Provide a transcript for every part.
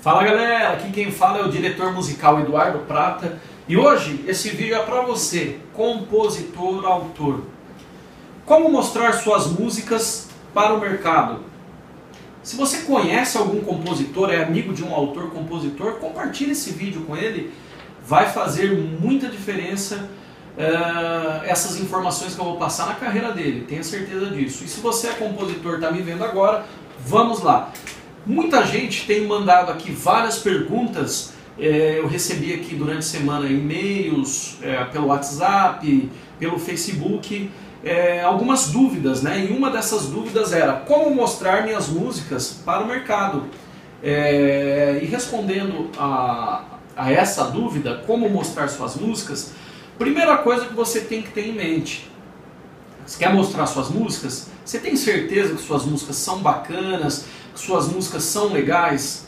Fala galera, aqui quem fala é o diretor musical Eduardo Prata e hoje esse vídeo é para você, compositor, autor. Como mostrar suas músicas para o mercado? Se você conhece algum compositor, é amigo de um autor-compositor, compartilhe esse vídeo com ele, vai fazer muita diferença uh, essas informações que eu vou passar na carreira dele, tenha certeza disso. E se você é compositor, está me vendo agora, vamos lá. Muita gente tem mandado aqui várias perguntas. É, eu recebi aqui durante a semana e-mails é, pelo WhatsApp, pelo Facebook, é, algumas dúvidas, né? E uma dessas dúvidas era como mostrar minhas músicas para o mercado. É, e respondendo a, a essa dúvida, como mostrar suas músicas, primeira coisa que você tem que ter em mente, você quer mostrar suas músicas? Você tem certeza que suas músicas são bacanas, que suas músicas são legais?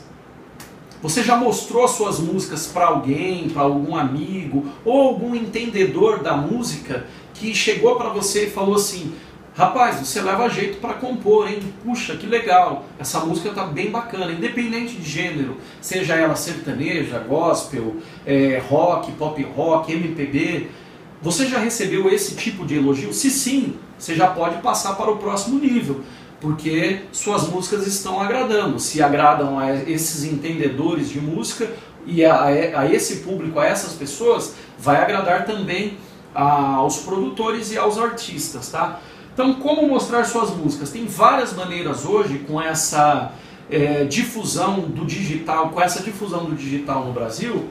Você já mostrou suas músicas para alguém, para algum amigo ou algum entendedor da música que chegou para você e falou assim: Rapaz, você leva jeito para compor, hein? Puxa, que legal! Essa música tá bem bacana, independente de gênero, seja ela sertaneja, gospel, é, rock, pop rock, MPB. Você já recebeu esse tipo de elogio? Se sim, você já pode passar para o próximo nível, porque suas músicas estão agradando. Se agradam a esses entendedores de música e a, a esse público, a essas pessoas, vai agradar também aos produtores e aos artistas, tá? Então, como mostrar suas músicas? Tem várias maneiras hoje com essa é, difusão do digital, com essa difusão do digital no Brasil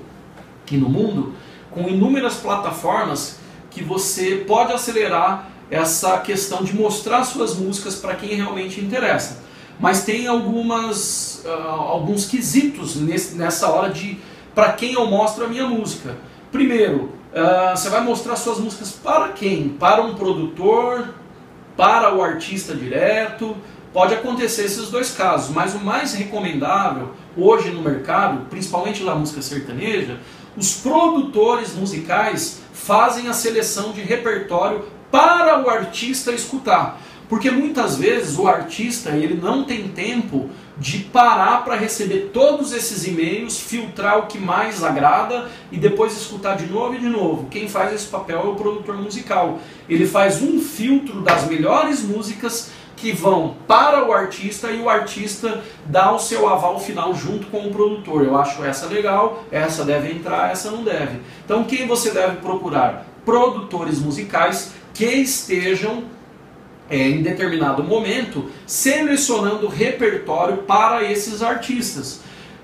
e no mundo, com inúmeras plataformas que você pode acelerar essa questão de mostrar suas músicas para quem realmente interessa. Mas tem algumas, uh, alguns quesitos nesse, nessa hora de para quem eu mostro a minha música. Primeiro, uh, você vai mostrar suas músicas para quem? Para um produtor, para o artista direto. Pode acontecer esses dois casos, mas o mais recomendável hoje no mercado, principalmente na música sertaneja, os produtores musicais fazem a seleção de repertório para o artista escutar. Porque muitas vezes o artista ele não tem tempo de parar para receber todos esses e-mails, filtrar o que mais agrada e depois escutar de novo e de novo. Quem faz esse papel é o produtor musical. Ele faz um filtro das melhores músicas que vão para o artista e o artista dá o seu aval final junto com o produtor. Eu acho essa legal, essa deve entrar, essa não deve. Então quem você deve procurar? Produtores musicais que estejam é, em determinado momento selecionando repertório para esses artistas.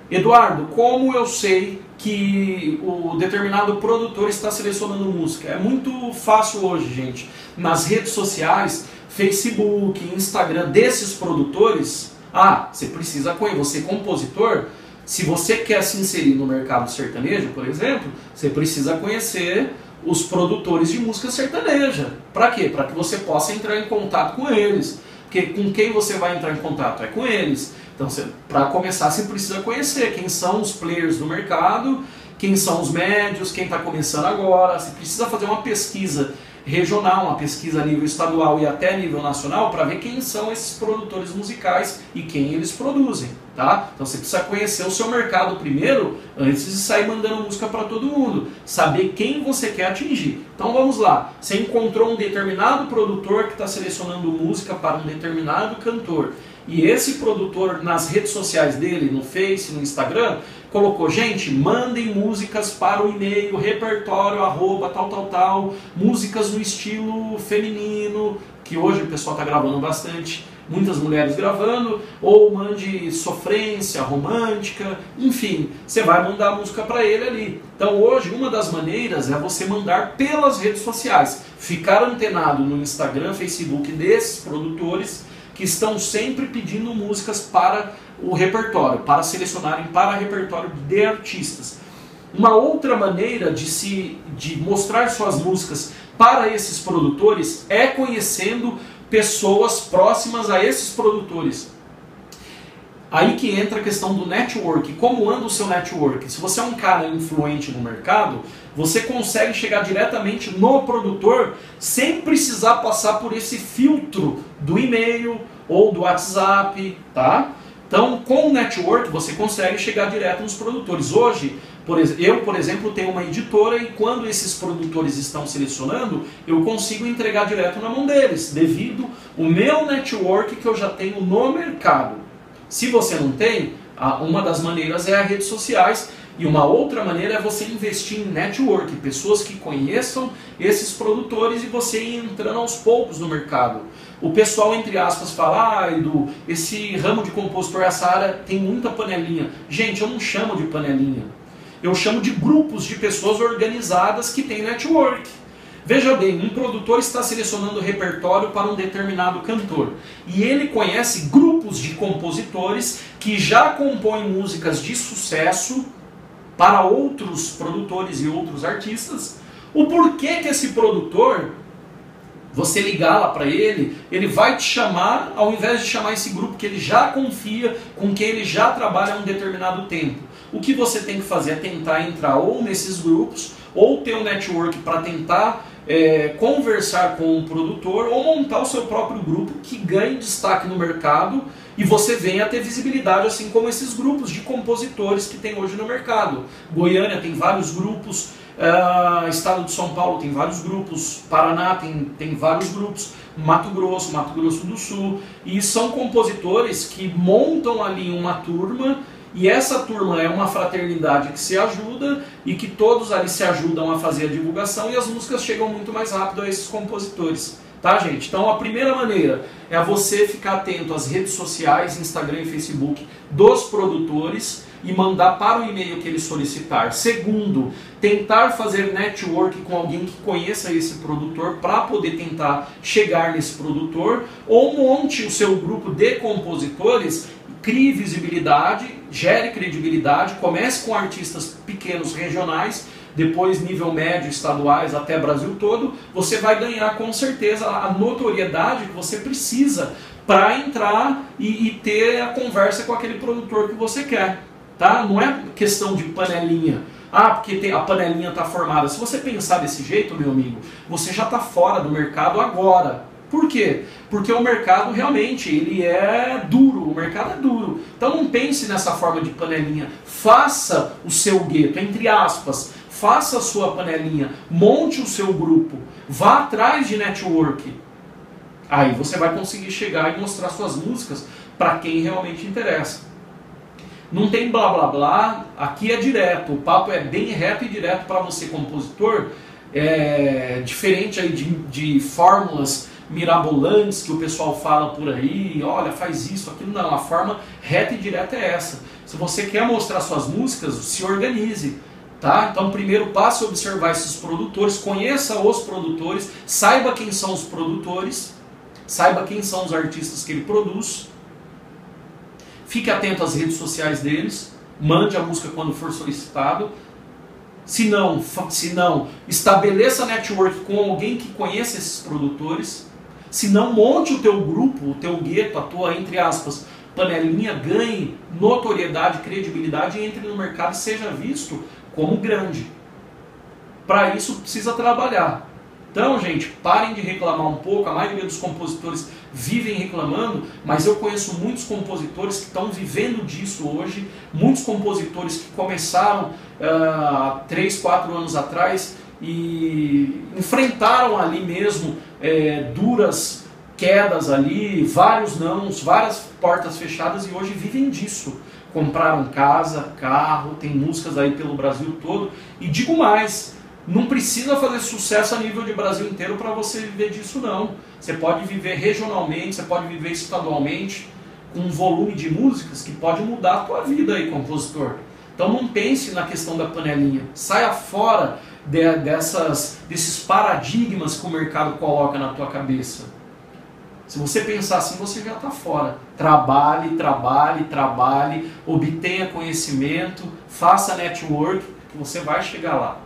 Eduardo, como eu sei que o determinado produtor está selecionando música? É muito fácil hoje, gente. Nas redes sociais, Facebook, Instagram desses produtores, ah, você precisa conhecer, você compositor, se você quer se inserir no mercado sertanejo, por exemplo, você precisa conhecer os produtores de música sertaneja. Para quê? Para que você possa entrar em contato com eles. Porque com quem você vai entrar em contato? É com eles. Então, para começar, você precisa conhecer quem são os players do mercado, quem são os médios, quem está começando agora. Você precisa fazer uma pesquisa regional, uma pesquisa a nível estadual e até nível nacional para ver quem são esses produtores musicais e quem eles produzem, tá? Então você precisa conhecer o seu mercado primeiro antes de sair mandando música para todo mundo, saber quem você quer atingir. Então vamos lá, você encontrou um determinado produtor que está selecionando música para um determinado cantor e esse produtor nas redes sociais dele, no Face, no Instagram, colocou, gente, mandem músicas para o e-mail, repertório, arroba, tal, tal, tal, músicas no estilo feminino, que hoje o pessoal está gravando bastante, muitas mulheres gravando, ou mande sofrência romântica, enfim, você vai mandar a música para ele ali. Então hoje uma das maneiras é você mandar pelas redes sociais, ficar antenado no Instagram, Facebook desses produtores que estão sempre pedindo músicas para o repertório, para selecionarem para repertório de artistas. Uma outra maneira de se de mostrar suas músicas para esses produtores é conhecendo pessoas próximas a esses produtores. Aí que entra a questão do network. Como anda o seu network? Se você é um cara influente no mercado, você consegue chegar diretamente no produtor sem precisar passar por esse filtro do e-mail ou do WhatsApp, tá? Então, com o network, você consegue chegar direto nos produtores. Hoje, por, eu, por exemplo, tenho uma editora e quando esses produtores estão selecionando, eu consigo entregar direto na mão deles, devido o meu network que eu já tenho no mercado. Se você não tem, uma das maneiras é as redes sociais e uma outra maneira é você investir em network, pessoas que conheçam esses produtores e você ir entrando aos poucos no mercado. O pessoal, entre aspas, fala, ah, Edu, esse ramo de compositor, essa área tem muita panelinha. Gente, eu não chamo de panelinha. Eu chamo de grupos de pessoas organizadas que têm network. Veja bem, um produtor está selecionando repertório para um determinado cantor e ele conhece grupos de compositores que já compõem músicas de sucesso para outros produtores e outros artistas, o porquê que esse produtor, você ligar lá para ele, ele vai te chamar, ao invés de chamar esse grupo que ele já confia, com quem ele já trabalha há um determinado tempo. O que você tem que fazer é tentar entrar ou nesses grupos, ou ter um network para tentar é, conversar com o produtor, ou montar o seu próprio grupo que ganhe destaque no mercado e você venha a ter visibilidade, assim como esses grupos de compositores que tem hoje no mercado. Goiânia tem vários grupos, uh, Estado de São Paulo tem vários grupos, Paraná tem, tem vários grupos, Mato Grosso, Mato Grosso do Sul, e são compositores que montam ali uma turma e essa turma é uma fraternidade que se ajuda e que todos ali se ajudam a fazer a divulgação e as músicas chegam muito mais rápido a esses compositores. Tá, gente? Então a primeira maneira é você ficar atento às redes sociais, Instagram e Facebook dos produtores e mandar para o e-mail que ele solicitar. Segundo, tentar fazer network com alguém que conheça esse produtor para poder tentar chegar nesse produtor ou monte o seu grupo de compositores, crie visibilidade, gere credibilidade, comece com artistas pequenos regionais depois nível médio, estaduais, até Brasil todo, você vai ganhar com certeza a notoriedade que você precisa para entrar e, e, ter a conversa com aquele produtor que você quer. Tá? Não é questão de panelinha. Ah, porque tem, a panelinha está formada. Se você pensar desse jeito, meu amigo, você já está fora do mercado agora. Por quê? Porque o mercado realmente ele é duro, o mercado é duro. Então não pense nessa forma de panelinha. Faça o seu gueto, entre aspas faça a sua panelinha, monte o seu grupo, vá atrás de network. Aí você vai conseguir chegar e mostrar suas músicas para quem realmente interessa. Não tem blá blá blá, aqui é direto, o papo é bem reto e direto para você, compositor. É diferente aí de, de fórmulas mirabolantes que o pessoal fala por aí, olha, faz isso, aquilo, não, a forma reta e direta é essa. Se você quer mostrar suas músicas, se organize. Tá? Então, primeiro passo é observar esses produtores, conheça os produtores, saiba quem são os produtores, saiba quem são os artistas que ele produz, fique atento às redes sociais deles, mande a música quando for solicitado. Se não, se não, estabeleça network com alguém que conheça esses produtores. Se não, monte o teu grupo, o teu gueto, a tua, entre aspas, panelinha, ganhe notoriedade, credibilidade e entre no mercado e seja visto como grande. Para isso precisa trabalhar. Então, gente, parem de reclamar um pouco. A maioria dos compositores vivem reclamando, mas eu conheço muitos compositores que estão vivendo disso hoje. Muitos compositores que começaram uh, 3, 4 anos atrás e enfrentaram ali mesmo é, duras quedas ali, vários nãos, várias portas fechadas e hoje vivem disso compraram casa, carro, tem músicas aí pelo Brasil todo. E digo mais, não precisa fazer sucesso a nível de Brasil inteiro para você viver disso não. Você pode viver regionalmente, você pode viver estadualmente, com um volume de músicas que pode mudar a tua vida aí, compositor. Então não pense na questão da panelinha. Saia fora de, dessas, desses paradigmas que o mercado coloca na tua cabeça. Se você pensar assim, você já está fora. Trabalhe, trabalhe, trabalhe, obtenha conhecimento, faça network, que você vai chegar lá.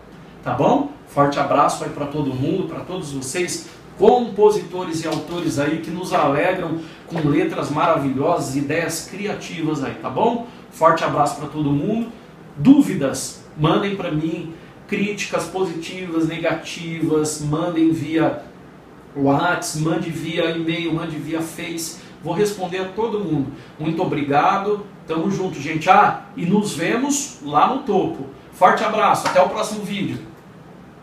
Tá bom? Forte abraço aí para todo mundo, para todos vocês, compositores e autores aí que nos alegram com letras maravilhosas, ideias criativas aí, tá bom? Forte abraço para todo mundo. Dúvidas? Mandem para mim críticas positivas, negativas, mandem via WhatsApp, mande via e-mail, mande via Face, vou responder a todo mundo. Muito obrigado, tamo junto, gente. Ah, e nos vemos lá no topo. Forte abraço, até o próximo vídeo.